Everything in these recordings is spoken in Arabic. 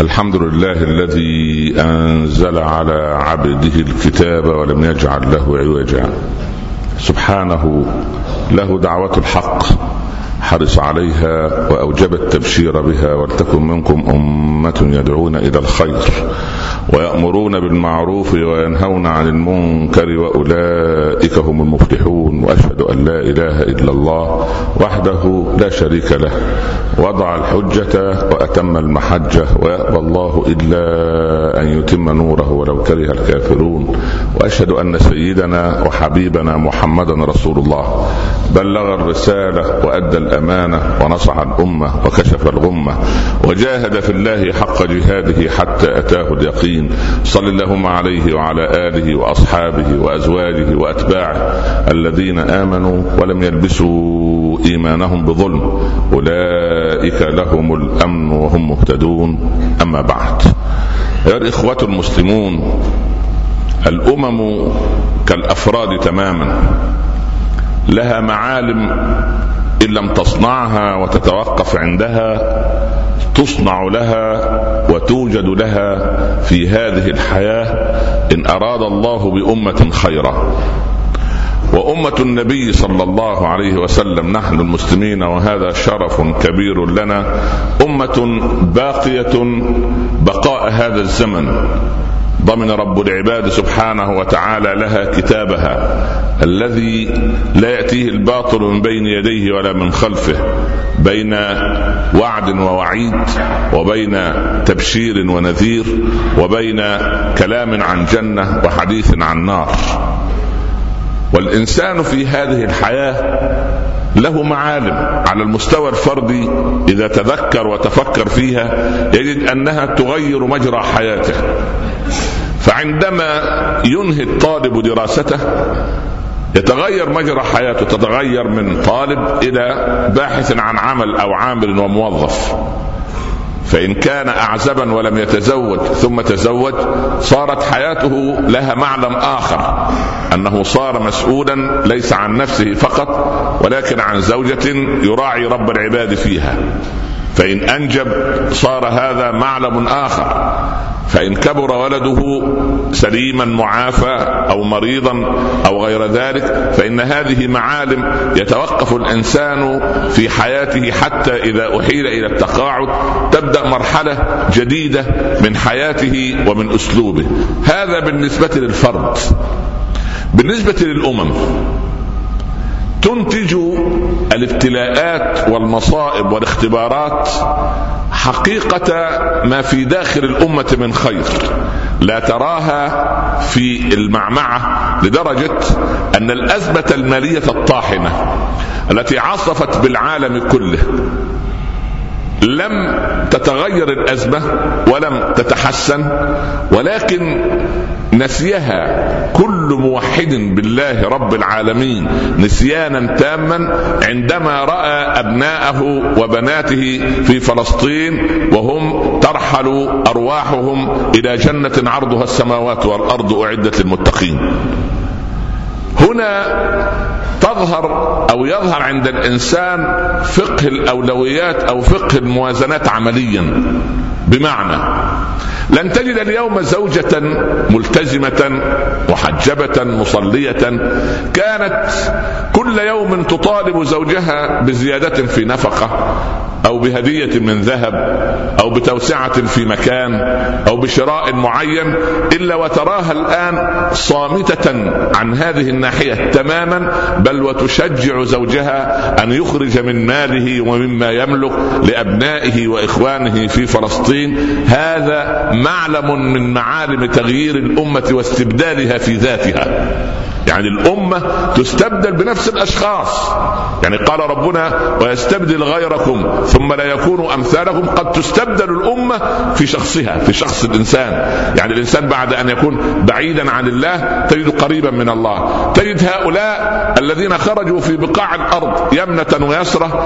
الحمد لله الذي أنزل على عبده الكتاب ولم يجعل له عوجا. سبحانه له دعوة الحق حرص عليها وأوجب التبشير بها ولتكن منكم أمة يدعون إلى الخير. ويأمرون بالمعروف وينهون عن المنكر وأولئك هم المفلحون وأشهد أن لا إله إلا الله وحده لا شريك له وضع الحجة وأتم المحجة ويأبى الله إلا أن يتم نوره ولو كره الكافرون وأشهد أن سيدنا وحبيبنا محمدا رسول الله. بلغ الرسالة وأدى الأمانة ونصح الأمة وكشف الغمة وجاهد في الله حق جهاده حتى أتاه اليقين. صل اللهم عليه وعلى آله وأصحابه وأزواجه وأتباعه الذين آمنوا ولم يلبسوا إيمانهم بظلم. أولئك لهم الأمن وهم مهتدون. أما بعد. ايها الاخوه المسلمون الأمم كالأفراد تماما لها معالم إن لم تصنعها وتتوقف عندها تصنع لها وتوجد لها في هذه الحياة إن أراد الله بأمة خيرا وأمة النبي صلى الله عليه وسلم نحن المسلمين وهذا شرف كبير لنا أمة باقية بقاء هذا الزمن. ضمن رب العباد سبحانه وتعالى لها كتابها الذي لا يأتيه الباطل من بين يديه ولا من خلفه بين وعد ووعيد وبين تبشير ونذير وبين كلام عن جنة وحديث عن نار. والإنسان في هذه الحياة له معالم على المستوى الفردي إذا تذكر وتفكر فيها يجد أنها تغير مجرى حياته. فعندما ينهي الطالب دراسته يتغير مجرى حياته تتغير من طالب إلى باحث عن عمل أو عامل وموظف. فإن كان أعزبا ولم يتزوج ثم تزوج صارت حياته لها معلم آخر. أنه صار مسؤولا ليس عن نفسه فقط ولكن عن زوجة يراعي رب العباد فيها. فإن أنجب صار هذا معلم آخر. فإن كبر ولده سليما معافى أو مريضا أو غير ذلك فإن هذه معالم يتوقف الإنسان في حياته حتى إذا أحيل إلى التقاعد تبدأ مرحلة جديدة من حياته ومن أسلوبه. هذا بالنسبة للفرد. بالنسبة للأمم تنتج الابتلاءات والمصائب والاختبارات حقيقة ما في داخل الأمة من خير. لا تراها في المعمعة لدرجة أن الأزمة المالية الطاحنة التي عصفت بالعالم كله لم تتغير الأزمة ولم تتحسن ولكن نسيها كل موحد بالله رب العالمين نسيانا تاما عندما رأى أبناءه وبناته في فلسطين وهم ترحل أرواحهم إلى جنة عرضها السماوات والأرض أعدت للمتقين. هنا تظهر أو يظهر عند الإنسان فقه الأولويات أو فقه الموازنات عمليا. بمعنى لن تجد اليوم زوجة ملتزمة محجبة مصلية كانت كل يوم تطالب زوجها بزيادة في نفقة أو بهدية من ذهب أو بتوسعة في مكان أو بشراء معين إلا وتراها الآن صامتة عن هذه الناحية تماما بل وتشجع زوجها أن يخرج من ماله ومما يملك لأبنائه وإخوانه في فلسطين. هذا معلم من معالم تغيير الأمة واستبدالها في ذاتها. يعني الأمة تستبدل بنفس الأشخاص. يعني قال ربنا ويستبدل غيركم ثم لا يكونوا أمثالكم. قد تستبدل الأمة في شخصها في شخص الإنسان. يعني الإنسان بعد أن يكون بعيدا عن الله تجد قريبا من الله. تجد هؤلاء الذين خرجوا في بقاع الأرض يمنة ويسرة.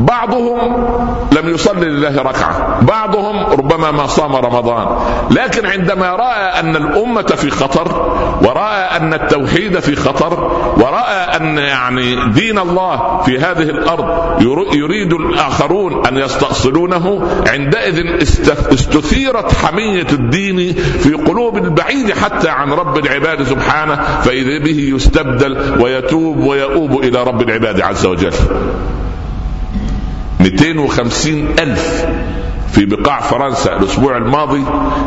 بعضهم لم يصلي لله ركعة. بعضهم ربما ما صام رمضان. لكن عندما رأى أن الأمة في خطر ورأى أن التوحيد المسلمين في خطر ورأى أن يعني دين الله في هذه الأرض يريد الآخرون أن يستأصلونه. عندئذ استثيرت حمية الدين في قلوب البعيد حتى عن رب العباد سبحانه فإذا به يستبدل ويتوب ويؤوب إلى رب العباد عز وجل. 250 ألف في بقاع فرنسا الأسبوع الماضي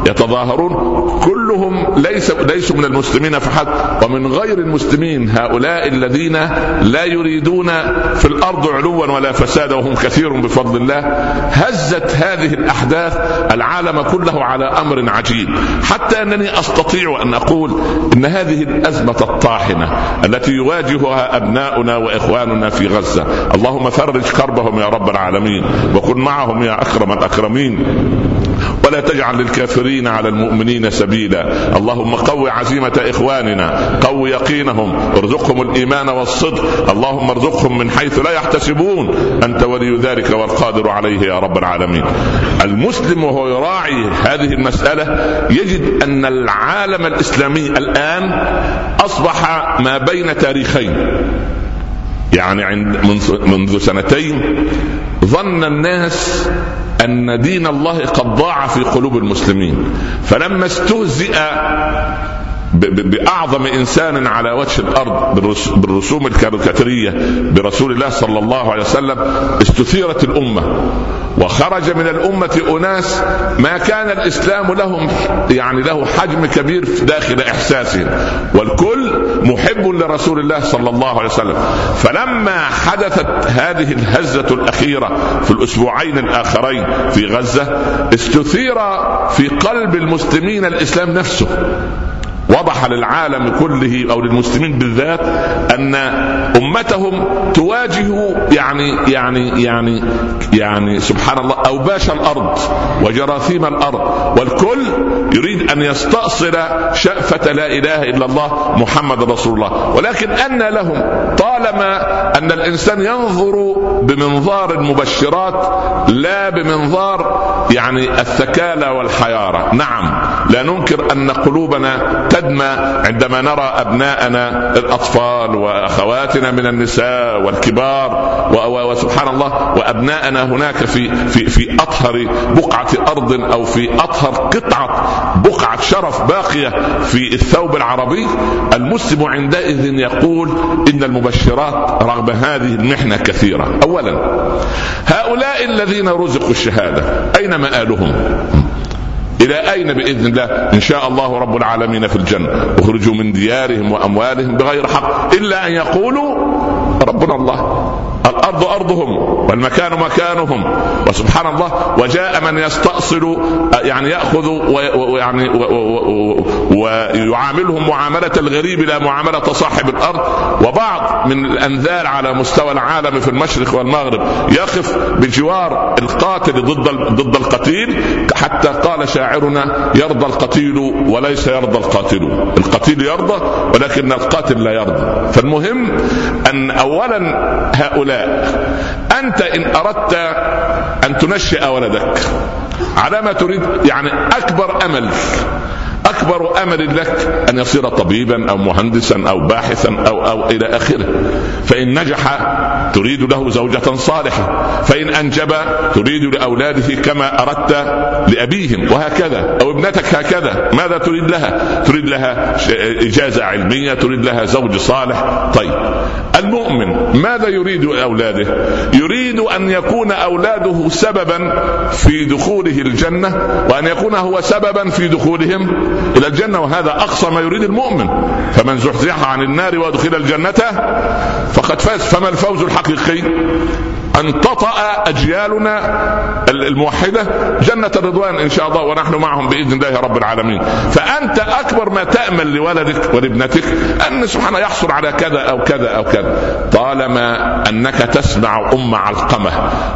يتظاهرون كلهم ليس ليسوا من المسلمين فحسب ومن غير المسلمين هؤلاء الذين لا يريدون في الأرض علوا ولا فسادا وهم كثير بفضل الله هزت هذه الأحداث العالم كله على أمر عجيب. حتى أنني أستطيع أن أقول إن هذه الأزمة الطاحنة التي يواجهها أبناؤنا وإخواننا في غزة اللهم فرج كربهم يا رب العالمين وكن معهم يا أكرم الأكرمين. المؤمنين ولا تجعل للكافرين على المؤمنين سبيلا. اللهم قو عزيمة إخواننا قو يقينهم ارزقهم الإيمان والصدق. اللهم ارزقهم من حيث لا يحتسبون. أنت ولي ذلك والقادر عليه يا رب العالمين. المسلم وهو يراعي هذه المسألة يجد أن العالم الإسلامي الآن أصبح ما بين تاريخين. يعني عند منذ سنتين ظن الناس أن دين الله قد ضاع في قلوب المسلمين. فلما استهزئ بأعظم إنسان على وجه الأرض بالرسوم الكاريكاتيريه برسول الله صلى الله عليه وسلم استثيرت الأمة. وخرج من الأمة أناس ما كان الإسلام لهم يعني له حجم كبير داخل إحساسهم. والكل محب لرسول الله صلى الله عليه وسلم. فلما حدثت هذه الهزة الأخيرة في الأسبوعين الآخرين في غزة استثير في قلب المسلمين الإسلام نفسه. وضح للعالم كله أو للمسلمين بالذات أن أمتهم تواجه يعني يعني يعني يعني سبحان الله أوباش الأرض وجراثيم الأرض والكل يريد أن يستأصل شأفة لا إله إلا الله محمد رسول الله. ولكن أن لهم طالما أن الإنسان ينظر بمنظار المبشرات لا بمنظار يعني الثكالى والحيارة. نعم. لا ننكر أن قلوبنا تدمى عندما نرى أبناءنا الأطفال وأخواتنا من النساء والكبار وسبحان الله وأبناءنا هناك في في في أطهر بقعة أرض أو في أطهر قطعة بقعة شرف باقية في الثوب العربي المسلم عندئذ يقول إن المبشرات رغم هذه المحنة كثيرة. اولا هؤلاء الذين رزقوا الشهادة اين مآلهم إلى أين بإذن الله؟ إن شاء الله رب العالمين في الجنة. اخرجوا من ديارهم وأموالهم بغير حق إلا أن يقولوا ربنا الله. الأرض أرضهم والمكان مكانهم. وسبحان الله وجاء من يستأصل يعني يأخذ ويعني ويعاملهم معاملة الغريب لا معاملة صاحب الأرض. وبعض من الانذال على مستوى العالم في المشرق والمغرب يقف بجوار القاتل ضد ضد القتيل حتى قال شاعرنا يرضى القتيل وليس يرضى القاتل. القتيل يرضى ولكن القاتل لا يرضى. فالمهم أن اولا هؤلاء أنت إن أردت أن تنشئ ولدك على ما تريد يعني أكبر أمل أكبر امل لك أن يصير طبيبا أو مهندسا أو باحثا أو أو إلى آخره. فإن نجح تريد له زوجة صالحة. فإن أنجب تريد لأولاده كما أردت لأبيهم. وهكذا. أو ابنتك هكذا. ماذا تريد لها؟ تريد لها إجازة علمية تريد لها زوج صالح. طيب. المؤمن ماذا يريد أولاده؟ يريد أن يكون أولاده سببا في دخوله الجنة. وأن يكون هو سببا في دخولهم إلى الجنة وهذا أقصى ما يريد المؤمن. فمن زحزح عن النار وأدخل الجنة فقد فاز. فما الفوز الحقيقي؟ أن تطأ أجيالنا الموحدة جنة الرضوان إن شاء الله ونحن معهم بإذن الله رب العالمين. فأنت أكبر ما تأمل لولدك ولابنتك أن سبحانه يحصل على كذا أو كذا أو كذا. طالما أنك تسمع أم علقمة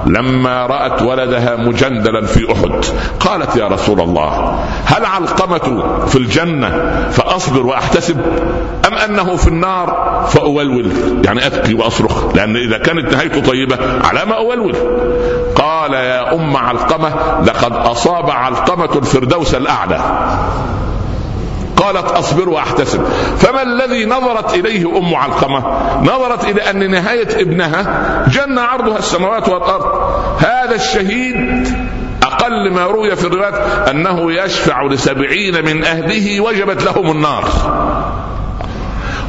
لما رأت ولدها مجندلا في أحد قالت يا رسول الله هل علقمة في الجنة فأصبر وأحتسب؟ أم أنه في النار فأولول؟ يعني أبكي وأصرخ لأن إذا كانت نهايته طيبة على ما أولول قال يا أم علقمة لقد أصاب علقمة الفردوس الأعلى. قالت أصبر وأحتسب. فما الذي نظرت إليه أم علقمة؟ نظرت إلى أن نهاية ابنها جنه عرضها السماوات والأرض. هذا الشهيد أقل ما روي في الروايات أنه يشفع لسبعين من أهله وجبت لهم النار.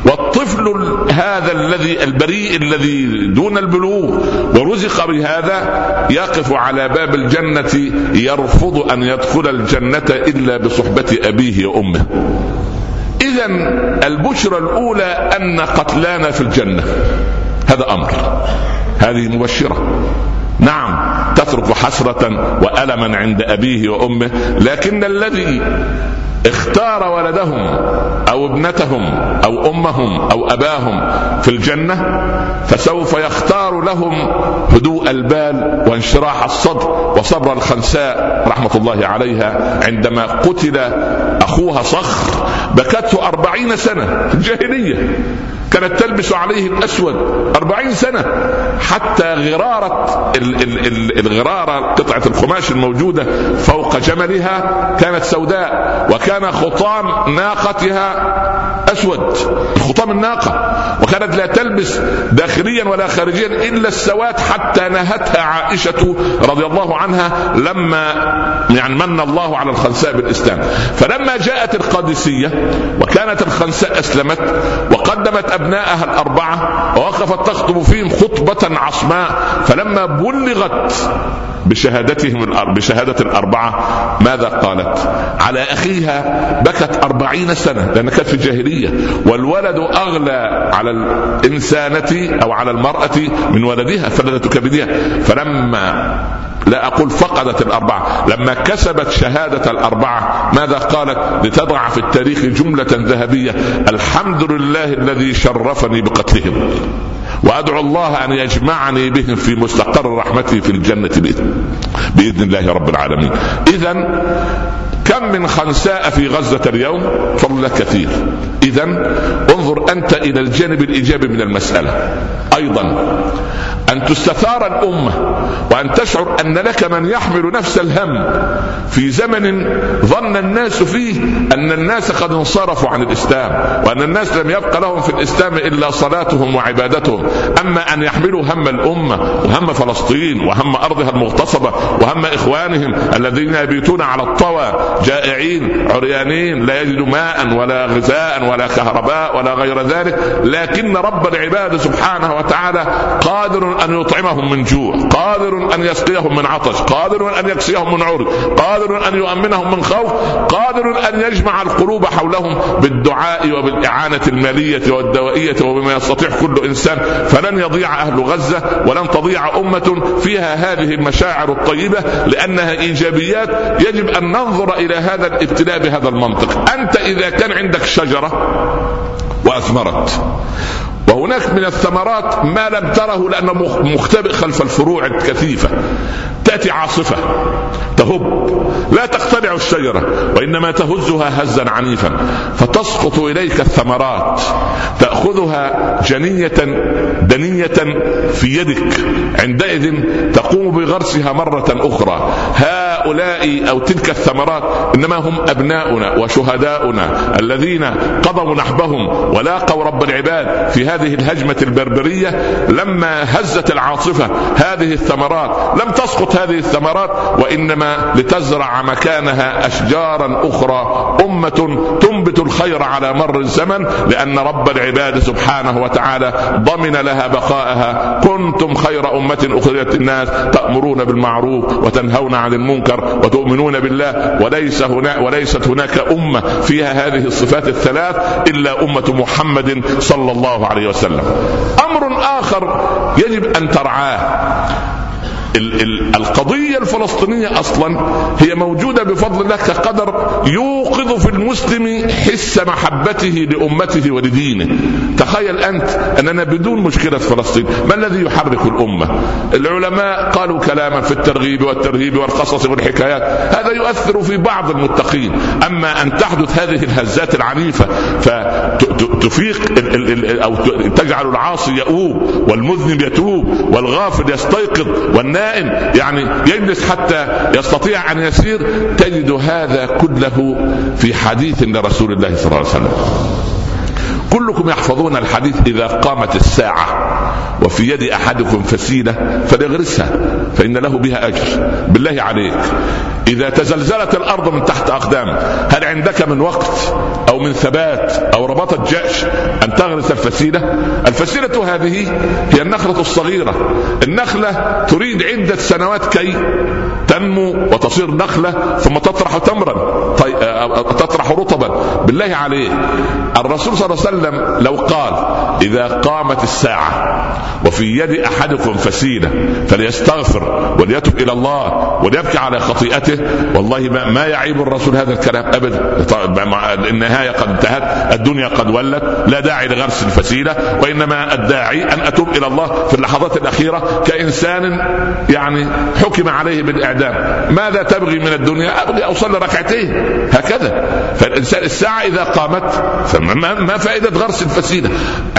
والطفل هذا الذي البريء الذي دون البلوغ ورزق بهذا يقف على باب الجنة يرفض أن يدخل الجنة إلا بصحبة أبيه وأمه. إذا البشرى الأولى أن قتلانا في الجنة. هذا أمر. هذه مبشرة. نعم. تترك حسرة وألما عند أبيه وأمه لكن الذي اختار ولدهم أو ابنتهم أو أمهم أو أباهم في الجنة فسوف يختار لهم هدوء البال وانشراح الصدر وصبر الخنساء رحمة الله عليها عندما قتل أخوها صخر بكته أربعين سنة في الجاهلية. كانت تلبس عليه الأسود أربعين سنة حتى غرارة الغرارة قطعة القماش الموجودة فوق جملها كانت سوداء وكان خطام ناقتها أسود خطام الناقة وكانت لا تلبس داخليا ولا خارجيا إلا السواد حتى نهتها عائشة رضي الله عنها لما يعني من الله على الخنساء بالإسلام. فلما جاءت القادسية وكانت الخنساء أسلمت وقدمت أبناءها الأربعة ووقفت تخطب فيهم خطبة عصماء فلما بلغت بشهادتهم بشهادة الأربعة ماذا قالت؟ على أخيها بكت أربعين سنة لأنها كانت في الجاهلية. والولد أغلى على الإنسانة أو على المرأة من ولدها فلدة كبدها فلما لا أقول فقدت الأربعة لما كسبت شهادة الأربعة ماذا قالت لتضع في التاريخ جملة ذهبية الحمد لله الذي شرفني بقتلهم وأدعو الله أن يجمعني بهم في مستقر رحمته في الجنة باذن بإذن الله رب العالمين. اذا كم من خنساء في غزة اليوم فضل كثير. اذا انظر أنت إلى الجانب الإيجابي من المسألة. أيضا أن تستثار الأمة وأن تشعر أن لك من يحمل نفس الهم في زمن ظن الناس فيه أن الناس قد انصرفوا عن الإسلام وأن الناس لم يبق لهم في الإسلام إلا صلاتهم وعبادتهم أما أن يحملوا هم الأمة وهم فلسطين وهم أرضها المغتصبة وهم إخوانهم الذين يبيتون على الطوى جائعين عريانين لا يجدوا ماء ولا غذاء ولا كهرباء ولا غير ذلك. لكن رب العباد سبحانه وتعالى قادر أن يطعمهم من جوع قادر أن يسقيهم من عطش قادر أن يكسيهم من عري قادر أن يؤمنهم من خوف قادر أن يجمع القلوب حولهم بالدعاء وبالإعانة المالية والدوائية وبما يستطيع كل إنسان. فلن يضيع أهل غزة ولن تضيع أمة فيها هذه المشاعر الطيبة لأنها إيجابيات. يجب أن ننظر إلى هذا الابتلاء بهذا المنطق. أنت إذا كان عندك شجرة وأثمرت وهناك من الثمرات ما لم تره لأنه مختبئ خلف الفروع الكثيفة تأتي عاصفة تهب. لا تقتلع الشجرة وإنما تهزها هزا عنيفا. فتسقط إليك الثمرات تأخذها جنية دنية في يدك. عندئذ تقوم بغرسها مرة أخرى. هؤلاء أو تلك الثمرات إنما هم أبناؤنا وشهداؤنا الذين قضوا نحبهم ولاقوا رب العباد في هذه الهجمة البربرية لما هزت العاصفة هذه الثمرات. لم تسقط هذه الثمرات وإنما لتزرع مكانها أشجارا أخرى. أمة تنبت الخير على مر الزمن لأن رب العباد سبحانه وتعالى ضمن لها بقاءها. كنتم خير أمة أخرجت الناس تأمرون بالمعروف وتنهون عن المنكر وتؤمنون بالله وليس هنا وليست هناك أمة فيها هذه الصفات الثلاث إلا أمة محمد صلى الله عليه وسلم. أمر آخر يجب أن ترعاه. القضية الفلسطينية أصلا هي موجودة بفضل الله كقدر يوقظ في المسلم حس محبته لأمته ولدينه. تخيل أنت أننا بدون مشكلة فلسطين ما الذي يحرك الأمة؟ العلماء قالوا كلاما في الترغيب والترهيب والقصص والحكايات هذا يؤثر في بعض المتقين. أما أن تحدث هذه الهزات العنيفة فتفيق أو تجعل العاصي يؤوب والمذنب يتوب والغافل يستيقظ والناس نائم يعني يجلس حتى يستطيع أن يسير. تجد هذا كله في حديث لرسول الله صلى الله عليه وسلم. كلكم يحفظون الحديث إذا قامت الساعة وفي يد أحدكم فسيلة فليغرسها فإن له بها أجر. بالله عليك. إذا تزلزلت الأرض من تحت اقدامك هل عندك من وقت أو من ثبات أو رباطه جأش أن تغرس الفسيلة؟ الفسيلة هذه هي النخلة الصغيرة. النخلة تريد عدة سنوات كي تنمو وتصير نخلة ثم تطرح تمرا طي... تطرح رطبا. بالله عليك. الرسول صلى الله عليه وسلم لو قال إذا قامت الساعة وفي يد أحدكم فسيله فليستغفر وليتب إلى الله وليبكي على خطيئته والله ما, ما يعيب الرسول هذا الكلام أبدا. النهاية قد انتهت الدنيا قد ولت لا داعي لغرس الفسيله وإنما الداعي أن أتوب إلى الله في اللحظات الأخيرة كإنسان يعني حكم عليه بالإعدام. ماذا تبغي من الدنيا؟ أبغي أوصل ركعتين هكذا. فالإنسان الساعة إذا قامت فما فائده غرس الفسيله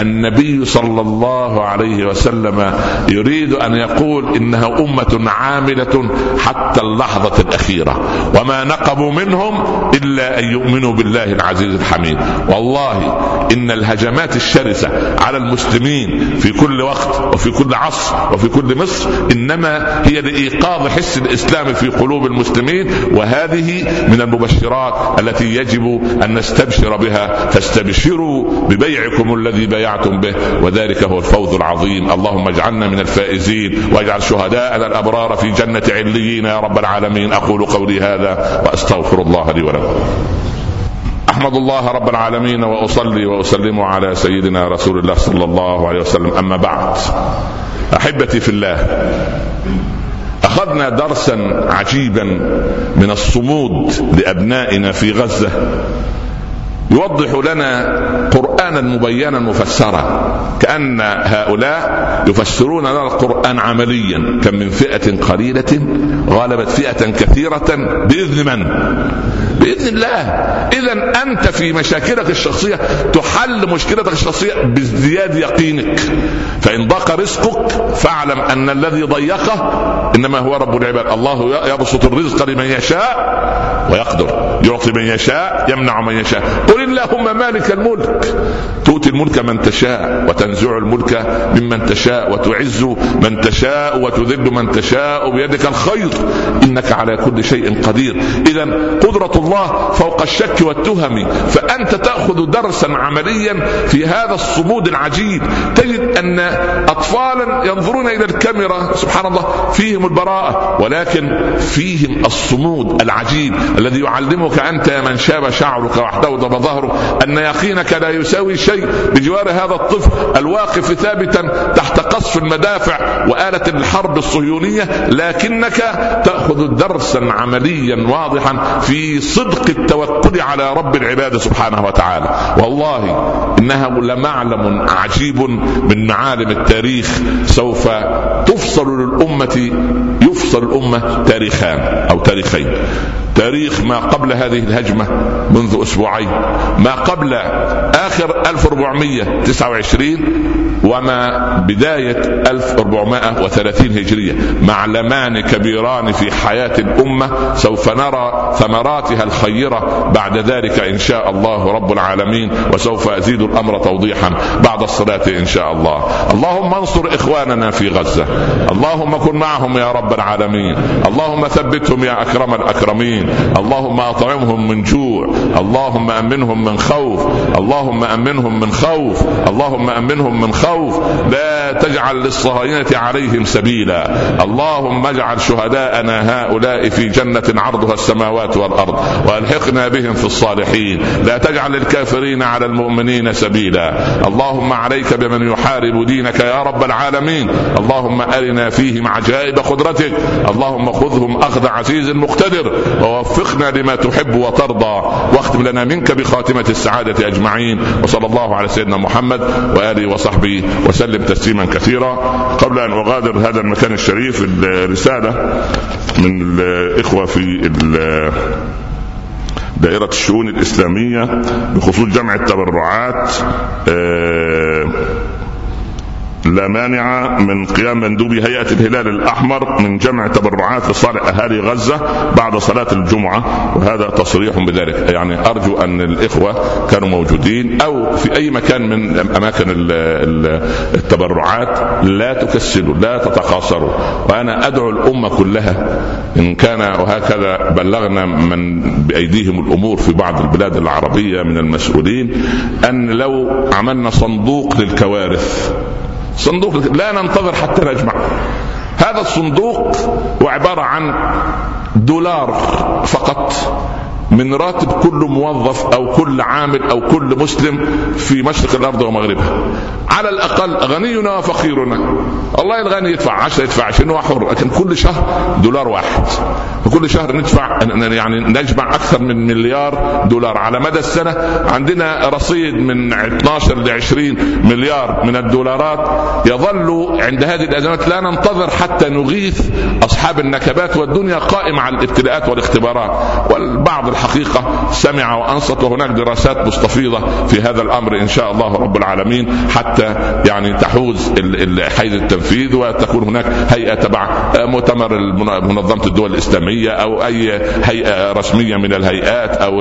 النبي صلى الله عليه وسلم يريد أن يقول إنها أمة عاملة حتى اللحظة الأخيرة. وما نقموا منهم إلا أن يؤمنوا بالله العزيز الحميد. والله إن الهجمات الشرسة على المسلمين في كل وقت وفي كل عصر وفي كل مصر إنما هي لإيقاظ حس الإسلام في قلوب المسلمين. وهذه من المبشرات التي يجب أن نستبشر بها. فاستبشروا ببيعكم الذي بيعتم به وذلك هو الفوز العظيم. اللهم اجعلنا من الفائزين واجعل شهداءنا الأبرار في جنة عليين يا رب العالمين. أقول قولي هذا وأستغفر الله لي ولكم. أحمد الله رب العالمين وأصلي وأسلم على سيدنا رسول الله صلى الله عليه وسلم. أما بعد أحبتي في الله أخذنا درسا عجيبا من الصمود لأبنائنا في غزة يوضح لنا قرآنا مبينا مفسرا كأن هؤلاء يفسرون لنا القرآن عمليا كم من فئة قليلة غلبت فئة كثيرة بإذن من؟ بإذن الله. اذا أنت في مشاكلك الشخصية تحل مشكلتك الشخصية بازدياد يقينك. فإن ضاق رزقك فاعلم أن الذي ضيقه إنما هو رب العباد. الله يبسط الرزق لمن يشاء ويقدر يعطي من يشاء يمنع من يشاء. قل اللهم مالك الملك. تؤتي الملك من تشاء وتنزع الملك ممن تشاء وتعز من تشاء وتذل من تشاء بيدك الخير. إنك على كل شيء قدير. اذا قدرة الله فوق الشك والتهم. فأنت تأخذ درسا عمليا في هذا الصمود العجيب. تجد أن اطفالا ينظرون إلى الكاميرا. سبحان الله فيهم البراءة ولكن فيهم الصمود العجيب الذي يعلمك أنت يا من شاب شعرك واحتوضب ظهره أن يقينك لا يساوي شيء بجوار هذا الطفل الواقف ثابتا تحت قصف المدافع وآلة الحرب الصهيونية لكنك تأخذ درسا عمليا واضحا في صدق التوكل على رب العباد سبحانه وتعالى. والله إنه لمعلم عجيب من معالم التاريخ سوف تفصل للأمة يفصل الأمة تاريخان أو تاريخين. تاريخ ما قبل هذه الهجمة منذ أسبوعين ما قبل آخر 1429 وما بداية 1430 هجرية. معلمان كبيران في حياة الأمة سوف نرى ثمراتها الخيرة بعد ذلك إن شاء الله رب العالمين وسوف أزيد الأمر توضيحا بعد الصلاة إن شاء الله. اللهم انصر إخواننا في غزة. اللهم كن معهم يا رب العالمين. اللهم ثبتهم يا أكرم الأكرمين. اللهم أطعمهم من جوع اللهم أمنهم من خوف اللهم أمنهم من خوف اللهم أمنهم من خوف. لا تجعل للصهاينة عليهم سبيلا. اللهم اجعل شهداءنا هؤلاء في جنة عرضها السماوات والأرض وألحقنا بهم في الصالحين. لا تجعل للكافرين على المؤمنين سبيلا. اللهم عليك بمن يحارب دينك يا رب العالمين. اللهم أرنا فيهم عجائب قدرتك. اللهم خذهم أخذ عزيز مقتدر. ووفقنا لما تحب وترضى واختم لنا منك بخاتمة السعادة أجمعين. وصلى الله على سيدنا محمد وآله وصحبه وسلم تسليما كثيرا. قبل أن أغادر هذا المكان الشريف الرسالة من الإخوة في دائرة الشؤون الإسلامية بخصوص جمع التبرعات آه، لا مانع من قيام مندوب هيئة الهلال الأحمر من جمع تبرعات لصالح أهالي غزة بعد صلاة الجمعة وهذا تصريح بذلك. يعني أرجو أن الإخوة كانوا موجودين أو في أي مكان من أماكن التبرعات لا تكسلوا لا تتقاصروا وأنا أدعو الأمة كلها إن كان وهكذا بلغنا من بأيديهم الأمور في بعض البلاد العربية من المسؤولين أن لو عملنا صندوق للكوارث صندوق لا ننتظر حتى نجمع. هذا الصندوق هو عبارة عن دولار فقط. من راتب كل موظف أو كل عامل أو كل مسلم في مشرق الأرض ومغربها. على الأقل غنينا وفقيرنا الله الغني يدفع 10 يدفع 20 هو حر لكن كل شهر دولار واحد. وكل شهر ندفع يعني نجمع أكثر من مليار دولار. على مدى السنة عندنا رصيد من 12 ل 20 مليار من الدولارات. يظل عند هذه الأزمات لا ننتظر حتى نغيث أصحاب النكبات والدنيا قائمة على الابتلاءات والاختبارات. والبعض الحقيقة سمع وأنصت وهناك دراسات مستفيضة في هذا الأمر إن شاء الله رب العالمين حتى يعني تحوز حيز التنفيذ وتكون هناك هيئة تبع مؤتمر منظمة الدول الإسلامية أو أي هيئة رسمية من الهيئات أو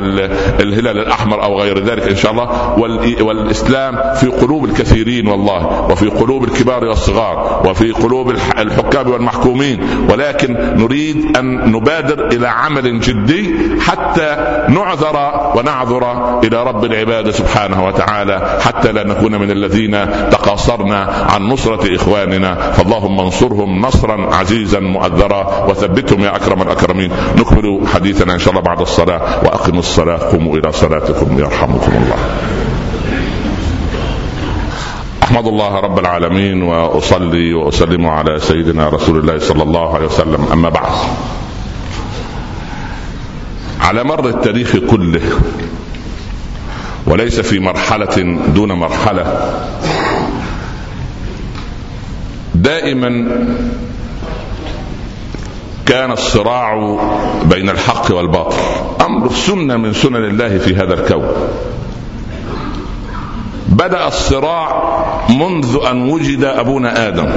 الهلال الأحمر أو غير ذلك إن شاء الله. والإسلام في قلوب الكثيرين والله وفي قلوب الكبار والصغار وفي قلوب الحكام والمحكومين. ولكن نريد أن نبادر إلى عمل جدي حتى نعذر ونعذر إلى رب العباد سبحانه وتعالى حتى لا نكون من الذين تقاصرنا عن نصرة إخواننا. فاللهم انصرهم نصرا عزيزا مؤذرا وثبتهم يا أكرم الأكرمين. نكمل حديثنا إن شاء الله بعد الصلاة وأقم الصلاة. قوموا إلى صلاتكم يرحمكم الله. أحمد الله رب العالمين وأصلي وأسلم على سيدنا رسول الله صلى الله عليه وسلم. أما بعد. على مر التاريخ كله وليس في مرحلة دون مرحلة. دائما كان الصراع بين الحق والباطل. أمر سنه من سنن الله في هذا الكون. بدأ الصراع منذ أن وجد أبونا آدم.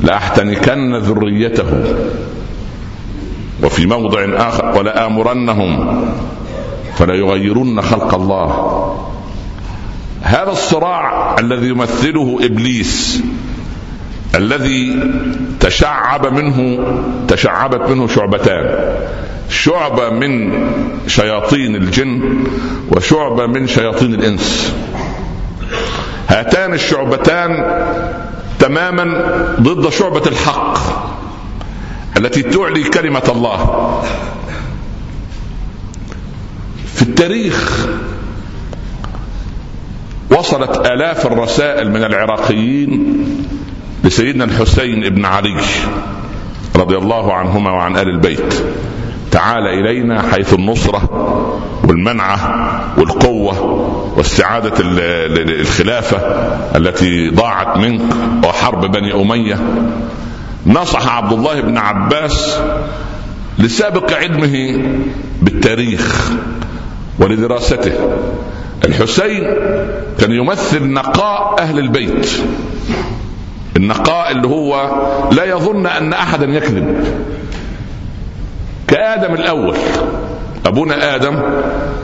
لأحتنكن ذريته. وفي موضع آخر ولآمرنهم فلا يغيرن خلق الله. هذا الصراع الذي يمثله إبليس الذي تشعب منه تشعبت منه شعبتان شعبه من شياطين الجن وشعبه من شياطين الإنس. هاتان الشعبتان تماما ضد شعبة الحق. التي تعلي كلمة الله. في التاريخ وصلت آلاف الرسائل من العراقيين لسيدنا الحسين بن علي رضي الله عنهما وعن آل البيت. تعال إلينا حيث النصرة والمنعة والقوة واستعادة الخلافة التي ضاعت منك وحرب بني أمية. نصح عبد الله بن عباس لسابق علمه بالتاريخ ولدراسته. الحسين كان يمثل نقاء أهل البيت. النقاء اللي هو لا يظن أن أحدا يكذب. كآدم الأول أبونا آدم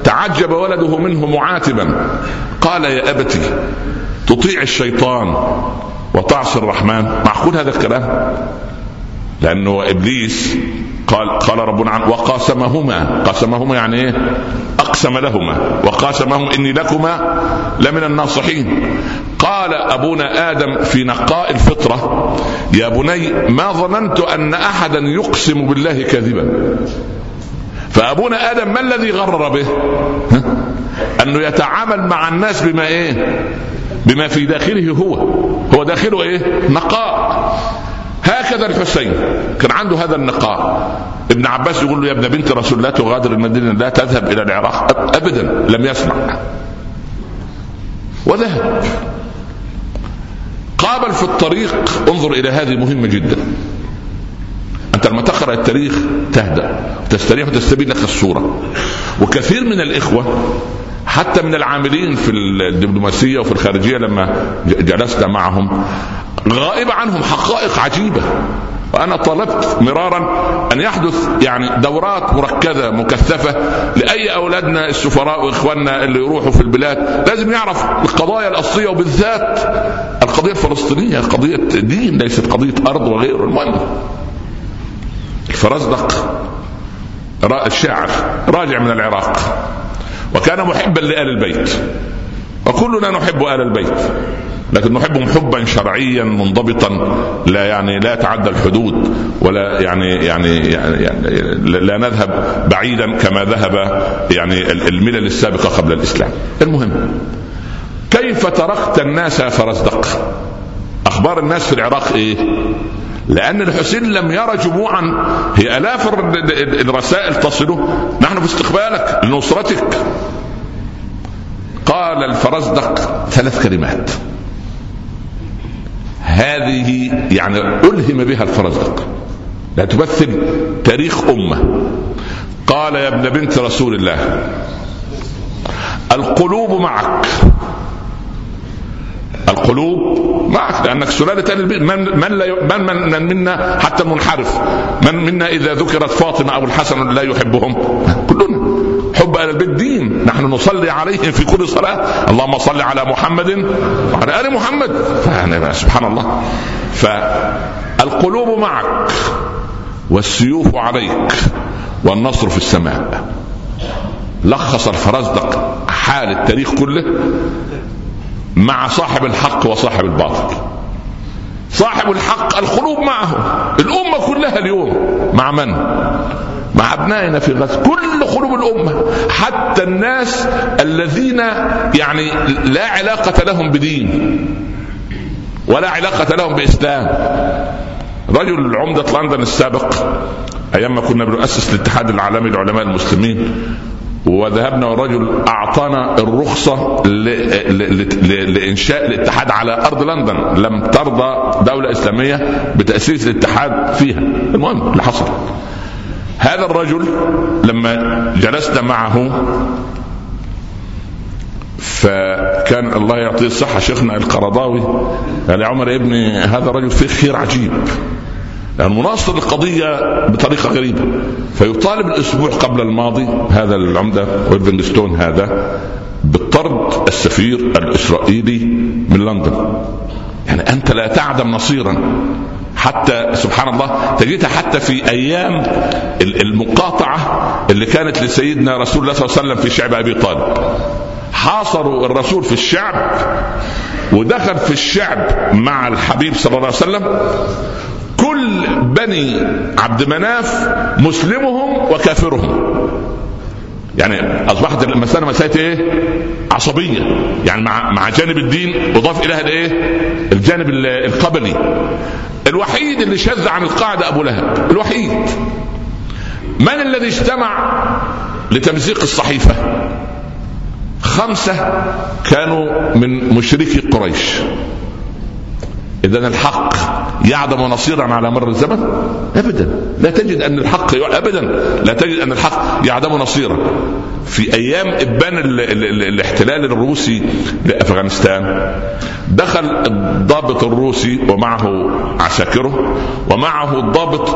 تعجب ولده منه معاتبا. قال يا أبتي تطيع الشيطان. وتعصي الرحمن. معقول هذا الكلام؟ لأنه إبليس قال قال ربنا عنه وقاسمهما. قاسمهما يعني إيه؟ أقسم لهما. وقاسمهم إني لكما لمن الناصحين. قال أبونا آدم في نقاء الفطرة يا بني ما ظننت أن أحدا يقسم بالله كذبا فأبونا آدم ما الذي غرر به؟ أنه يتعامل مع الناس بما إيه؟ بما في داخله هو. هو داخله إيه؟ نقاء. هكذا الحسين. كان عنده هذا النقاء. ابن عباس يقول له يا ابن بنت رسول لا تغادر المدينة لا تذهب إلى العراق. ابدا. لم يسمع. وذهب. قابل في الطريق. انظر إلى هذه مهمة جدا. أنت لما تقرأ التاريخ تهدأ. تستريح وتستبين لك الصورة وكثير من الإخوة حتى من العاملين في الدبلوماسية وفي الخارجية لما جلسنا معهم غائبة عنهم حقائق عجيبة. وأنا طلبت مرارا أن يحدث يعني دورات مركزة مكثفة لأي أولادنا السفراء وإخواننا اللي يروحوا في البلاد. لازم يعرف القضايا الأصلية وبالذات القضية الفلسطينية قضية دين ليست قضية أرض وغيره المهم الفرزدق الشاعر راجع من العراق. وكان محبا لآل البيت وكلنا نحب آل البيت لكن نحبهم حبا شرعيا منضبطا لا يعني لا يتعدى الحدود ولا يعني يعني, يعني, يعني لا نذهب بعيدا كما ذهب يعني الملل السابقة قبل الإسلام. المهم كيف تركت الناس يا فرزدق؟ أخبار الناس في العراق إيه؟ لأن الحسين لم يرى جموعا. هي آلاف الرسائل تصله. نحن في استقبالك لنصرتك. قال الفرزدق ثلاث كلمات. هذه يعني ألهم بها الفرزدق. لا تمثل تاريخ أمة. قال يا ابن بنت رسول الله القلوب معك. القلوب معك لأنك سلالة أهل البيت. من من, لا من, من, من منا حتى المنحرف. من منا إذا ذكرت فاطمة أو الحسن لا يحبهم. كلنا. حب أهل البيت دين. نحن نصلي عليهم في كل صلاة. اللهم صل على محمد وعلى آل محمد. سبحان الله. فالقلوب معك والسيوف عليك والنصر في السماء. لخص الفرزدق حال التاريخ كله. مع صاحب الحق وصاحب الباطل. صاحب الحق القلوب معه. الأمة كلها اليوم مع من؟ مع أبنائنا في غزة. كل قلوب الأمة. حتى الناس الذين يعني لا علاقة لهم بدين. ولا علاقة لهم بإسلام. رجل عمدة لندن السابق أيام ما كنا بنؤسس الاتحاد العالمي لعلماء المسلمين وذهبنا والرجل أعطانا الرخصة لإنشاء الاتحاد على أرض لندن. لم ترضى دولة إسلامية بتأسيس الاتحاد فيها. المهم اللي حصل. هذا الرجل لما جلسنا معه فكان الله يعطيه الصحة شيخنا القرضاوي قال يا عمر يا ابني هذا الرجل فيه خير عجيب. يعني مناصر القضية بطريقة غريبة. فيطالب الأسبوع قبل الماضي هذا العمدة ويلفنجستون هذا بالطرد السفير الإسرائيلي من لندن. يعني أنت لا تعدم نصيرا. حتى سبحان الله تجدها حتى في أيام المقاطعة اللي كانت لسيدنا رسول الله صلى الله عليه وسلم في شعب أبي طالب. حاصروا الرسول في الشعب ودخل في الشعب مع الحبيب صلى الله عليه وسلم كل بني عبد مناف مسلمهم وكافرهم يعني أصبحت المسألة مسألة إيه؟ عصبية يعني مع مع جانب الدين أضاف اليها الايه؟ الجانب القبلي الوحيد اللي شذ عن القاعدة أبو لهب الوحيد من الذي اجتمع لتمزيق الصحيفة؟ خمسة كانوا من مشركي قريش اذا الحق يعدم نصيرا على مر الزمن؟ ابدا. لا تجد أن الحق ابدا. لا تجد أن الحق يعدم نصيرا. في أيام إبان الاحتلال الروسي لأفغانستان دخل الضابط الروسي ومعه عساكره ومعه الضابط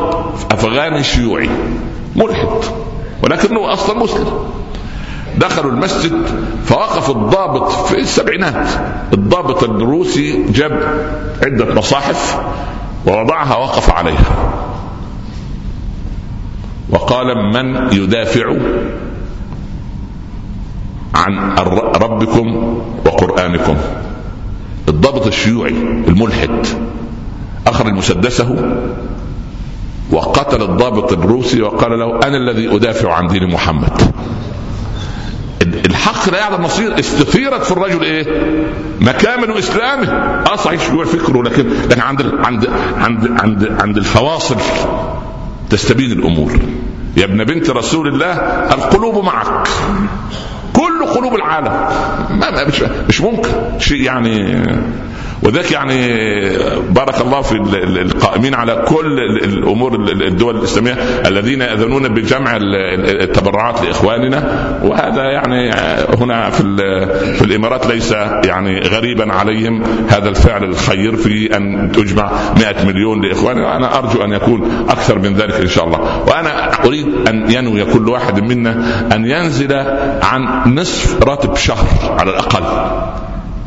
أفغاني شيوعي ملحد ولكنه أصلا مسلم. دخلوا المسجد فوقف الضابط في السبعينات. الضابط الروسي جاب عدة مصاحف ووضعها وقف عليها. وقال من يدافع عن ربكم وقرآنكم؟ الضابط الشيوعي الملحد أخرج مسدسه وقتل الضابط الروسي وقال له أنا الذي أدافع عن دين محمد. الحق لا يعلم مصير استثيرت في الرجل إيه؟ مكامن إسلامه. آه صحيح شيوع فكره لكن لكن عند عند عند عند عند الفواصل تستبين الأمور. يا ابن بنت رسول الله القلوب معك. كل قلوب العالم. ما مش, مش ممكن. شيء يعني وذلك يعني بارك الله في القائمين على كل الأمور الدول الإسلامية الذين يأذنون بجمع التبرعات لإخواننا. وهذا يعني هنا في في الإمارات ليس يعني غريبا عليهم هذا الفعل الخير في أن تجمع 100 مليون لإخواننا. أنا أرجو أن يكون أكثر من ذلك إن شاء الله. وأنا أريد أن ينوي كل واحد منا أن ينزل عن نصف راتب شهر على الأقل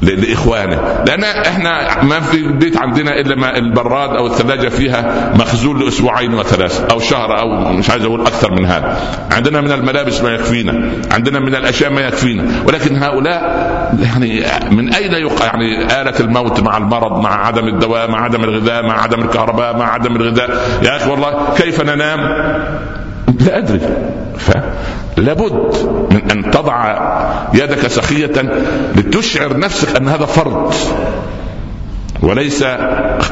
لإخوانه. لأن إحنا ما في البيت عندنا إلا ما البراد أو الثلاجة فيها مخزون لأسبوعين وثلاثه أو شهر أو مش عايز أقول أكثر من هذا. عندنا من الملابس ما يكفينا عندنا من الأشياء ما يكفينا. ولكن هؤلاء يعني من أين يقع يعني آلة الموت مع المرض مع عدم الدواء مع عدم الغذاء مع عدم الكهرباء مع عدم الغذاء؟ يا أخي والله كيف ننام؟ لا أدري. لابد من أن تضع يدك سخية لتشعر نفسك أن هذا فرض. وليس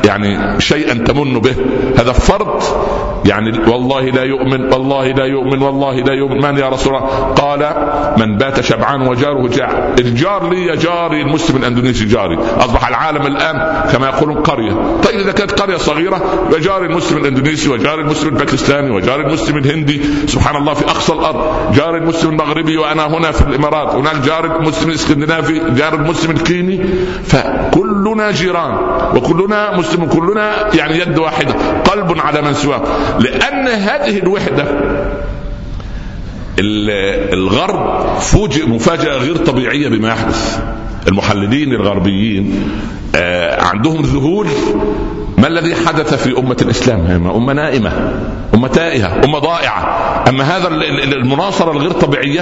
يعني شيئا تمن به. هذا فرض يعني والله لا يؤمن والله لا يؤمن والله لا يؤمن. من يا رسول الله؟ قال من بات شبعان وجاره جاع. الجار لي جاري المسلم الاندونيسي جاري. أصبح العالم الآن كما يقولون قرية. طيب إذا كانت قرية صغيرة وجاري المسلم الاندونيسي وجاري المسلم الباكستاني وجاري المسلم الهندي سبحان الله في أقصى الأرض. جاري المسلم المغربي وأنا هنا في الإمارات. هناك جار المسلم الإسكندنافي جار المسلم الكيني. فكلنا جيران وكلنا مسلم كلنا يعني يد واحدة قلب على من سواه لأن هذه الوحدة الغرب فوجئ مفاجأة غير طبيعية بما يحدث. المحللين الغربيين آه، عندهم ذهول ما الذي حدث في أمة الإسلام؟ أمة نائمة أمة تائهة أمة ضائعة. أما هذا المناصرة الغير طبيعية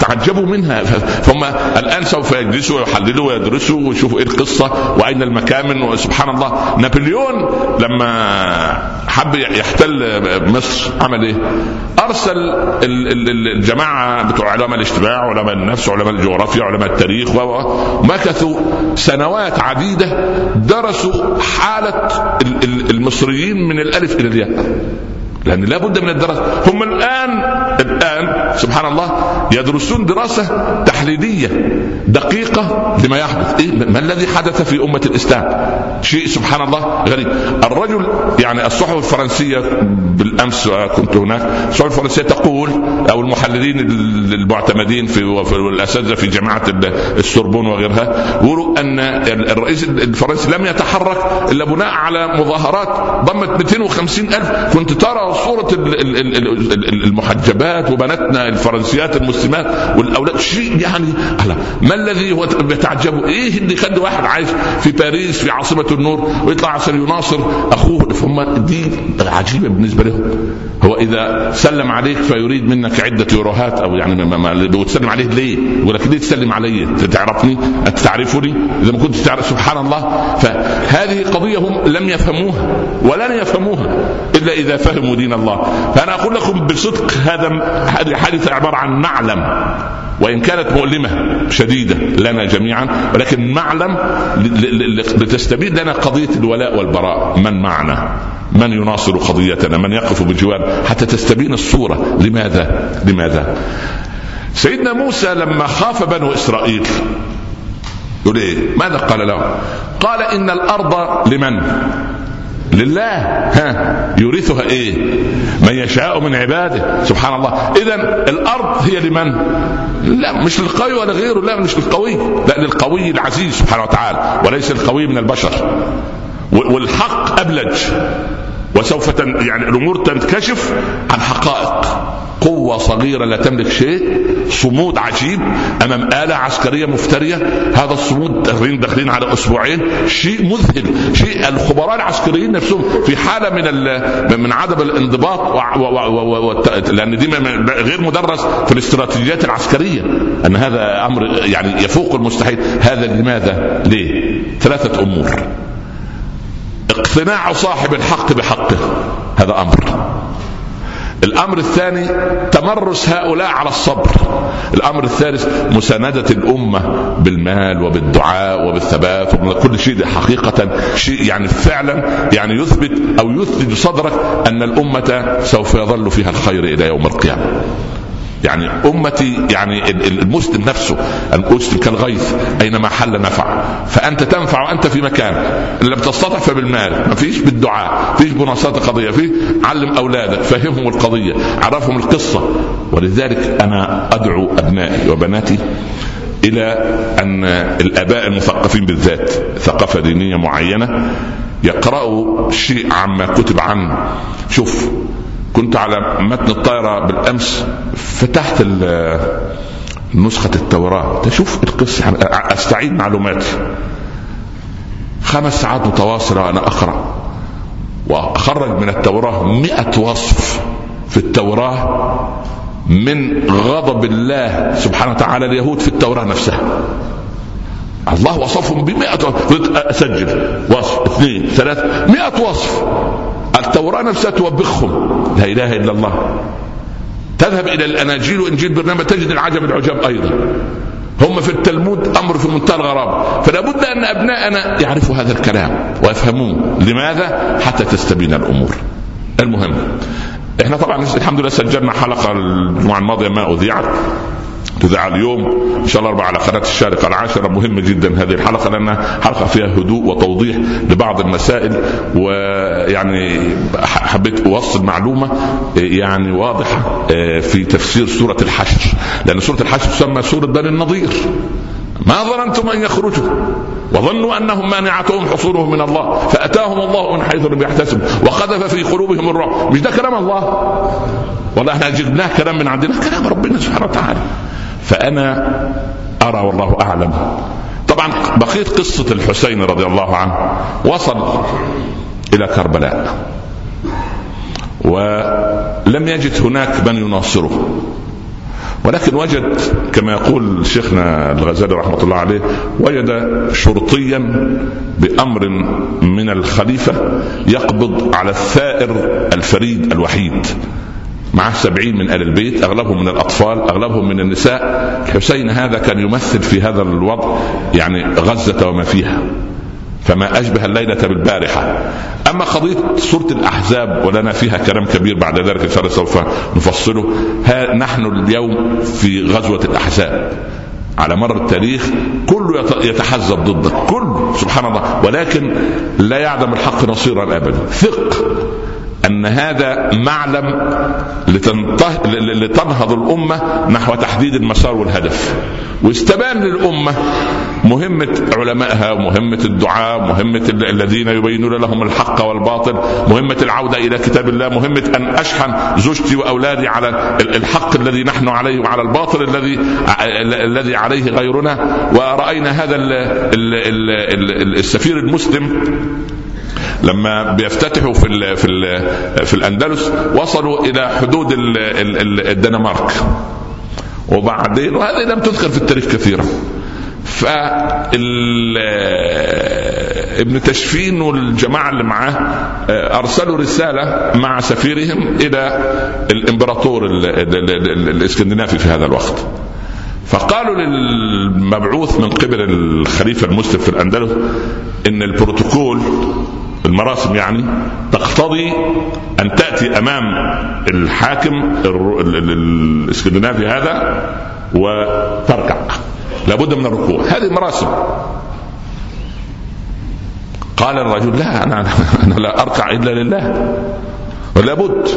تعجبوا منها. فهم الآن سوف يجلسوا ويحللوا ويدرسوا ويشوفوا إيه القصة وأين المكامن وسبحان الله. نابليون لما حب يحتل مصر عمل إيه؟ أرسل الجماعة بتوع علماء الاجتماع علماء النفس علماء الجغرافيا علماء التاريخ ومكثوا سنوات عديدة درسوا حالة المصريين من الألف إلى الياء لأن لا بد من الدراسة. هم الآن الآن سبحان الله يدرسون دراسة تحليلية دقيقة لما يحدث. إيه؟ ما الذي حدث في أمة الإسلام؟ شيء سبحان الله غريب. الرجل يعني الصحف الفرنسية بالأمس كنت هناك. الصحف الفرنسية تقول أو المحللين المعتمدين في الأساتذة في جامعة السوربون وغيرها يقولوا أن الرئيس الفرنسي لم يتحرك إلا بناء على مظاهرات ضمت 250 ألف. كنت ترى صورة المحجبات وبناتنا الفرنسيات المسلمات والأولاد شيء يعني؟ ما الذي هو يتعجبوا إيه اللي يخلي واحد عايش في باريس في عاصمة النور ويطلع عشان يناصر أخوه؟ فهم دي عجيبة بالنسبة لهم. هو إذا سلم عليك فيريد منك عدة يوروهات أو يعني ما بتسلم عليه ليه؟ يقول لك ليه تسلم علي؟ تعرفني؟ أنت تعرفني؟ إذا ما كنت تعرف سبحان الله فهذه قضية هم لم يفهموها ولن يفهموها إلا إذا فهموا دين الله فأنا أقول لكم بصدق هذا هذه حادثة عبارة عن معلم وإن كانت مؤلمة شديدة لنا جميعا ولكن معلم لتستبين لنا قضية الولاء والبراء. من معنا؟ من يناصر قضيتنا؟ من يقف بجوار؟ حتى تستبين الصورة. لماذا؟ لماذا؟ سيدنا موسى لما خاف بنو إسرائيل يقول إيه؟ ماذا قال لهم؟ قال إن الأرض لمن؟ لله. ها يورثها إيه؟ من يشاء من عباده. سبحان الله اذا الأرض هي لمن؟ لا مش للقوي ولا غيره. لا مش للقوي. لا للقوي العزيز سبحانه وتعالى. وليس القوي من البشر. والحق أبلج. وسوف يعني الأمور تنكشف عن حقائق قوة صغيرة لا تملك شيء صمود عجيب أمام آلة عسكرية مفترية. هذا الصمود داخلين داخلين على أسبوعين. شيء مذهل. شيء الخبراء العسكريين نفسهم في حالة من من عدم الانضباط و و و لأن دي غير مدرس في الاستراتيجيات العسكرية. أن هذا أمر يعني يفوق المستحيل. هذا لماذا؟ ليه؟ ثلاثة أمور. اقتناع صاحب الحق بحقه. هذا أمر. الأمر الثاني تمرس هؤلاء على الصبر. الأمر الثالث مساندة الأمة بالمال وبالدعاء وبالثبات وكل شيء حقيقة شيء يعني فعلا يعني يثبت أو يثبت صدرك أن الأمة سوف يظل فيها الخير إلى يوم القيامة. يعني أمتي يعني المسلم نفسه المسلم كالغيث أينما حل نفع. فأنت تنفع وأنت في مكان. إن لم تستطع فبالمال. ما فيش بالدعاء فيش مناصرة قضية في علم أولادك فهمهم القضية عرفهم القصة. ولذلك أنا أدعو أبنائي وبناتي إلى أن الآباء المثقفين بالذات ثقافة دينية معينة يقرأوا شيء عما كتب عنه. شوف كنت على متن الطائرة بالأمس فتحت نسخة التوراة. تشوف القصة أستعيد معلوماتي. خمس ساعات متواصلة وأنا أقرأ وأخرج من التوراة مئة وصف في التوراة من غضب الله سبحانه وتعالى اليهود في التوراة نفسها. الله وصفهم بمئة أسجل. وصف اثنين ثلاث مئة وصف. التوراة نفسها توبخهم. لا إله إلا الله. تذهب إلى الأناجيل وإنجيل برنامج تجد العجب العجاب أيضا. هم في التلمود أمر في منتهى الغرابة. فلا بد أن أبناءنا يعرفوا هذا الكلام ويفهموه. لماذا؟ حتى تستبين الأمور. المهم إحنا طبعا الحمد لله سجلنا حلقة الجمعه الماضيه ما اذيعت تذاع اليوم. إن شاء الله على قناة الشارقة العاشرة. مهمة جدا هذه الحلقة لأنها حلقة فيها هدوء وتوضيح لبعض المسائل. ويعني حبيت أوصل معلومة يعني واضحة آه، في تفسير سورة الحشر. لأن سورة الحشر تسمى سورة بني النضير. ما ظننتم أن يخرجوا وظنوا أنهم مانعتهم حصولهم من الله فأتاهم الله من حيث لم يحتسبوا وقذف في قلوبهم الرعب. مش ده كلام الله؟ والله إحنا جبناه كلام من عندنا كلام ربنا سبحانه وتعالى. فأنا أرى والله أعلم. طبعا بقية قصة الحسين رضي الله عنه وصل إلى كربلاء. ولم يجد هناك من يناصره. ولكن وجد كما يقول شيخنا الغزالي رحمة الله عليه وجد شرطيا بأمر من الخليفة يقبض على الثائر الفريد الوحيد. معه سبعين من آل البيت أغلبهم من الأطفال أغلبهم من النساء. الحسين هذا كان يمثل في هذا الوضع يعني غزة وما فيها. فما أشبه الليلة بالبارحة. أما قضية سورة الأحزاب ولنا فيها كلام كبير بعد ذلك إن شاء الله سوف نفصله. ها نحن اليوم في غزوة الأحزاب. على مر التاريخ كله يتحزب ضدك كل سبحان الله ولكن لا يعدم الحق نصيرا ابدا. ثق. أن هذا معلم لتنهض الأمة نحو تحديد المسار والهدف. واستبان للأمة مهمة علمائها ومهمه الدعاء مهمة الذين يبينون لهم الحق والباطل مهمة العودة إلى كتاب الله مهمة أن أشحن زوجتي وأولادي على الحق الذي نحن عليه وعلى الباطل الذي الذي عليه غيرنا. ورأينا هذا السفير المسلم لما بيفتتحوا في ال في ال في الأندلس وصلوا إلى حدود الدنمارك. وبعدين وهذه لم تذكر في التاريخ كثيرا. ف ابن تشفين والجماعة اللي معاه أرسلوا رسالة مع سفيرهم إلى الإمبراطور الإسكندنافي في هذا الوقت. فقالوا للمبعوث من قبل الخليفة المسلم في الأندلس إن البروتوكول المراسم يعني تقتضي أن تأتي أمام الحاكم الإسكندنافي هذا وتركع. لابد من الركوع. هذه مراسم قال الرجل لا أنا أنا لا أركع إلا لله. ولابد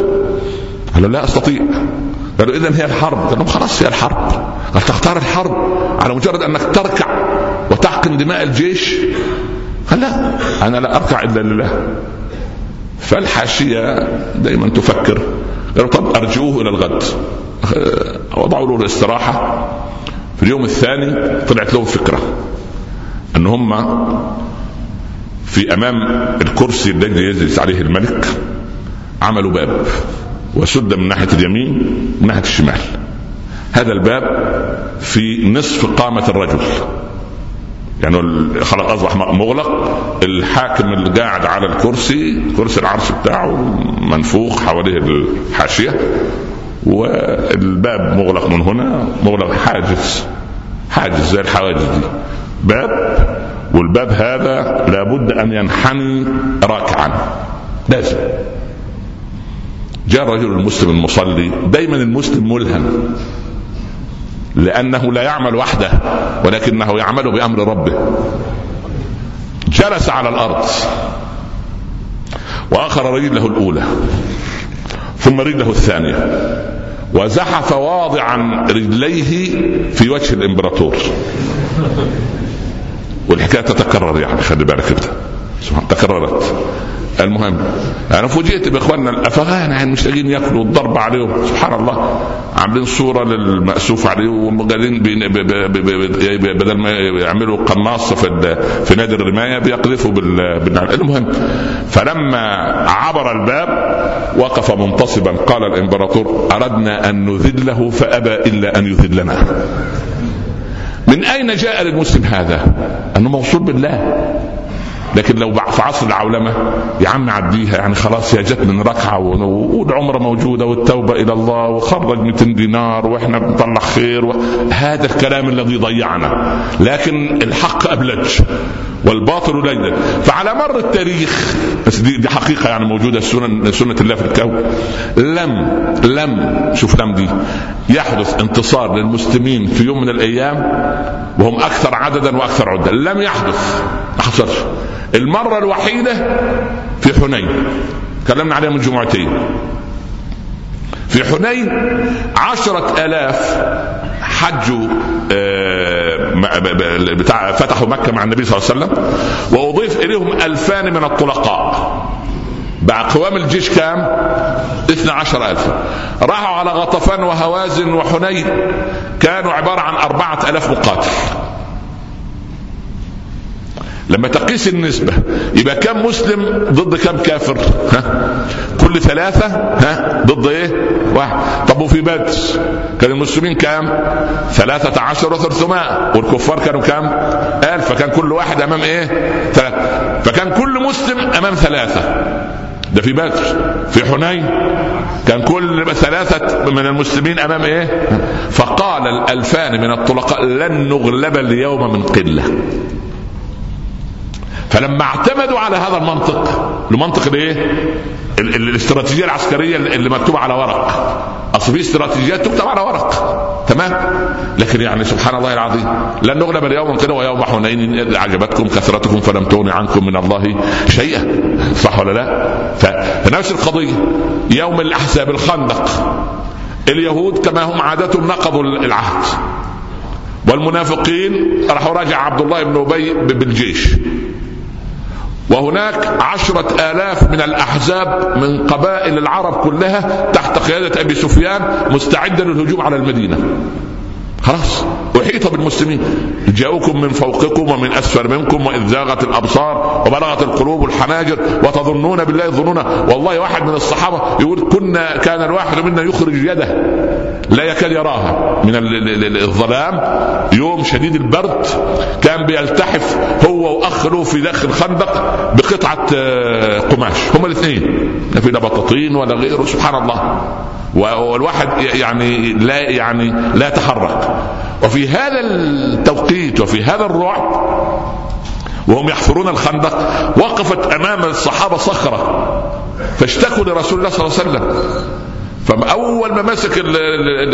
قال لا أستطيع. قالوا اذا هي الحرب. قال لهم خلاص هي الحرب. قال تختار الحرب على مجرد أنك تركع وتحقن دماء الجيش. قال لا أنا لا أركع إلا لله. فالحاشية دائما تفكر. قالوا طب ارجعوه إلى الغد. وضعوا له الاستراحة. في اليوم الثاني طلعت لهم فكرة. أن هم في أمام الكرسي الذي يجلس عليه الملك عملوا باب. وسد من ناحية اليمين ومن ناحية الشمال. هذا الباب في نصف قامة الرجل. يعني خلاص أصبح مغلق. الحاكم اللي قاعد على الكرسي كرسي العرش بتاعه منفوخ حواليه الحاشية والباب مغلق من هنا مغلق حاجز حاجز زي الحواجز دي. باب والباب هذا لابد أن ينحني راكعا. لازم جاء الرجل المسلم المصلي دايما المسلم ملهم. لأنه لا يعمل وحده ولكنه يعمل بأمر ربه. جلس على الأرض وآخر رجله الأولى ثم رجله الثانية وزحف واضعا رجليه في وجه الإمبراطور. والحكاية تتكرر يعني خلي بالك تكررت. المهم أنا فوجئت بإخواننا الأفغان يعني مش لاقيين يأكلوا الضرب عليهم. سبحان الله. عاملين صورة للمأسوف عليه وقاعدين بدل ما يعملوا قناصة في في نادي الرماية بيقذفوا بالنعم المهم فلما عبر الباب وقف منتصبا. قال الإمبراطور أردنا أن نذله فأبى إلا أن يذلنا من أين جاء للمسلم هذا؟ أنه موصول بالله. لكن لو في عصر العولمة يا عم عديها يعني خلاص هي جت من ركعة والعمره موجودة والتوبة إلى الله وخرج 200 دينار وإحنا بنطلع خير. هذا الكلام الذي ضيعنا. لكن الحق أبلج والباطل لجلج فعلى مر التاريخ بس دي, دي حقيقة يعني موجودة سنن سنة الله في الكون. لم لم شوف لم دي يحدث انتصار للمسلمين في يوم من الأيام وهم أكثر عددا وأكثر عدة. لم يحدث ما حصلش. المرة الوحيدة في حنين. تكلمنا عليها من جمعتين. في حنين عشرة آلاف حجوا آه، بتاع فتحوا مكة مع النبي صلى الله عليه وسلم وأضيف إليهم ألفان من الطلقاء. بقى قوام الجيش كام؟ 12 ألف. راحوا على غطفان وهوازن وحنين كانوا عبارة عن أربعة ألاف مقاتل. لما تقيس النسبة يبقى كم مسلم ضد كم كافر؟ ها؟ كل ثلاثة ها؟ ضد إيه؟ واحد. طب وفي بدر؟ كان المسلمين كام؟ ثلاثة عشر وثلاثمائة. والكفار كانوا كام؟ ألف. فكان كل واحد أمام إيه؟ ثلاثة. فكان كل مسلم أمام ثلاثة. ده في بدر. في حنين. كان كل ثلاثة من المسلمين أمام إيه؟ فقال الألفان من الطلقاء لن نغلب اليوم من قلة. فلما اعتمدوا على هذا المنطق المنطق الايه؟ الاستراتيجية العسكرية اللي مكتوبة على ورق. أصل في استراتيجيات تكتب على ورق. تمام؟ لكن يعني سبحان الله العظيم لن نغلب اليوم كده ويوم حنين عجبتكم كثرتكم فلم تغن عنكم من الله شيئا. صح ولا لا؟ فنفس القضية. يوم الأحزاب الخندق. اليهود كما هم عادتهم نقضوا العهد. والمنافقين راحوا راجع عبد الله بن أبي بالجيش. وهناك عشرة آلاف من الأحزاب من قبائل العرب كلها تحت قيادة أبي سفيان مستعدة للهجوم على المدينة. خلاص أحيط بالمسلمين. جاءوكم من فوقكم ومن أسفل منكم وإذ زاغت الأبصار وبلغت القلوب الحناجر وتظنون بالله ظنونا. والله واحد من الصحابة يقول كنا كان الواحد منا يخرج يده. لا يكاد يراها. من الظلام يوم شديد البرد كان بيلتحف هو واخ له في داخل الخندق بقطعة آه، قماش. هما الاثنين. لا في لا بطاطين ولا غيره. سبحان الله. والواحد يعني لا يعني لا يتحرك. وفي هذا التوقيت وفي هذا الرعب وهم يحفرون الخندق وقفت أمام الصحابة صخرة فاشتكوا لرسول الله صلى الله عليه وسلم. فأول ما مسك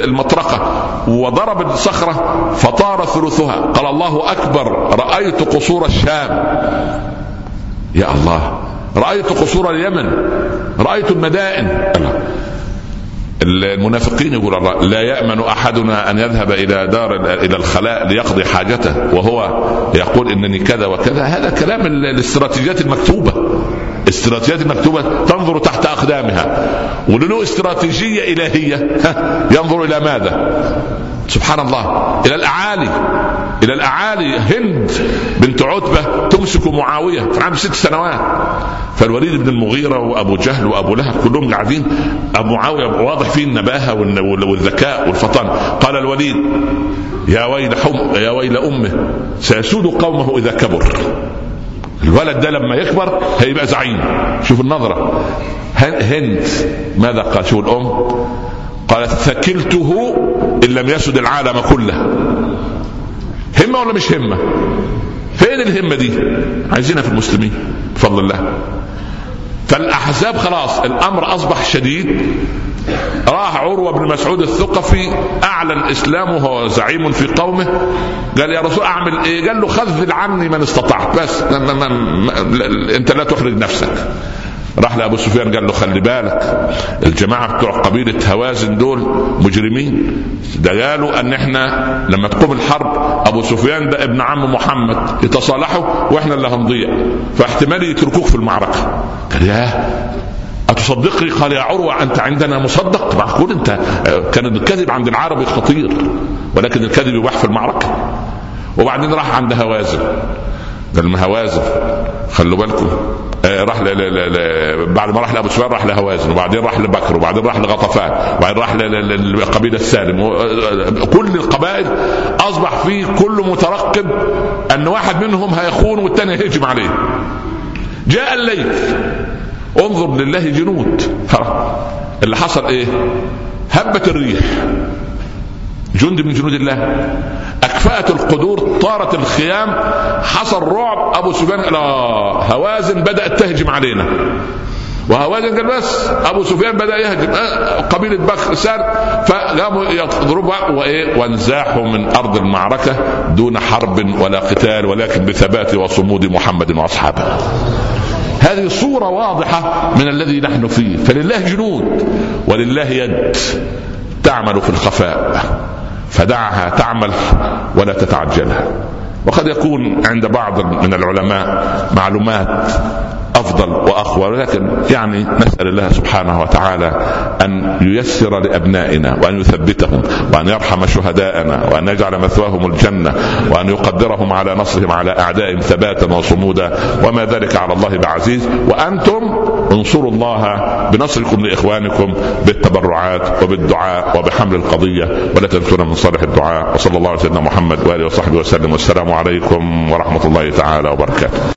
المطرقة وضرب الصخرة فطار ثلثها. قال الله أكبر رأيت قصور الشام. يا الله رأيت قصور اليمن رأيت المدائن. المنافقين يقول الله لا يأمن أحدنا أن يذهب إلى دار إلى الخلاء ليقضي حاجته وهو يقول إنني كذا وكذا. هذا كلام الاستراتيجيات المكتوبة. استراتيجيات المكتوبة تنظر تحت أقدامها. ولله استراتيجية إلهية؟ ينظر إلى ماذا؟ سبحان الله إلى الأعالي. إلى الأعالي هند بنت عتبة تمسك معاوية في عام ست سنوات. فالوليد بن المغيرة وأبو جهل وأبو لهب كلهم قاعدين. أبو معاوية واضح فيه النباهة والذكاء والفطن. قال الوليد يا ويل حم يا ويل أمه سيسود قومه إذا كبر. الولد ده لما يكبر هيبقى زعيم. شوف النظرة. هند ماذا قال؟ شوف الأم. قالت ثكلته إن لم يسد العالم كله. همة ولا مش همة؟ فين الهمة دي؟ عايزينها في المسلمين بفضل الله. فالأحزاب خلاص الأمر أصبح شديد. راح عروة بن مسعود الثقفي أعلن اسلامه وهو زعيم في قومه. قال يا رسول أعمل إيه؟ قال له خذل عني من استطعت بس ما ما ما أنت لا تحرج نفسك. راح لأبو سفيان قال له خلي بالك الجماعة بتوع قبيلة هوازن دول مجرمين. ده قالوا إن إحنا لما تقوم الحرب أبو سفيان ده ابن عم محمد يتصالحوا وإحنا اللي هنضيع فاحتمال يتركوك في المعركة. قال يا أتصدقني؟ قال يا عروة أنت عندنا مصدق؟ معقول أنت كان الكذب عند العربي خطير ولكن الكذب يباح في المعركة. وبعدين راح عند هوازن. قال هوازن خلوا بالكم. راح ل... ل... ل... بعد ما راح لأبو سفيان راح لهوازن وبعدين راح لبكر وبعدين راح لغطفان وبعدين راح للقبيلة السالم. و... كل القبائل أصبح فيه كل مترقب أن واحد منهم هيخون والثاني هيهجم عليه. جاء الليل انظر لله جنود. اللي حصل إيه؟ هبت الريح. جند من جنود الله. اكفأت القدور طارت الخيام حصل رعب أبو سفيان لا هوازن بدأت تهجم علينا. وهوازن قال بس أبو سفيان بدأ يهجم. قبيلة بكر سار فقاموا يضربوا وإيه؟ وانزاحوا من أرض المعركة دون حرب ولا قتال ولكن بثبات وصمود محمد وأصحابه. هذه صورة واضحة من الذي نحن فيه. فلله جنود ولله يد تعمل في الخفاء. فدعها تعمل ولا تتعجلها. وقد يكون عند بعض من العلماء معلومات أفضل وأقوى ولكن يعني نسأل الله سبحانه وتعالى أن ييسر لأبنائنا وأن يثبتهم وأن يرحم شهداءنا وأن يجعل مثواهم الجنة وأن يقدرهم على نصرهم على أعدائهم ثباتا وصمودا. وما ذلك على الله بعزيز. وأنتم انصروا الله بنصركم لإخوانكم بالتبرعات وبالدعاء وبحمل القضية. ولا تنسونا من صالح الدعاء. وصلى الله على سيدنا محمد وآله وصحبه وسلم. والسلام عليكم ورحمة الله تعالى وبركاته.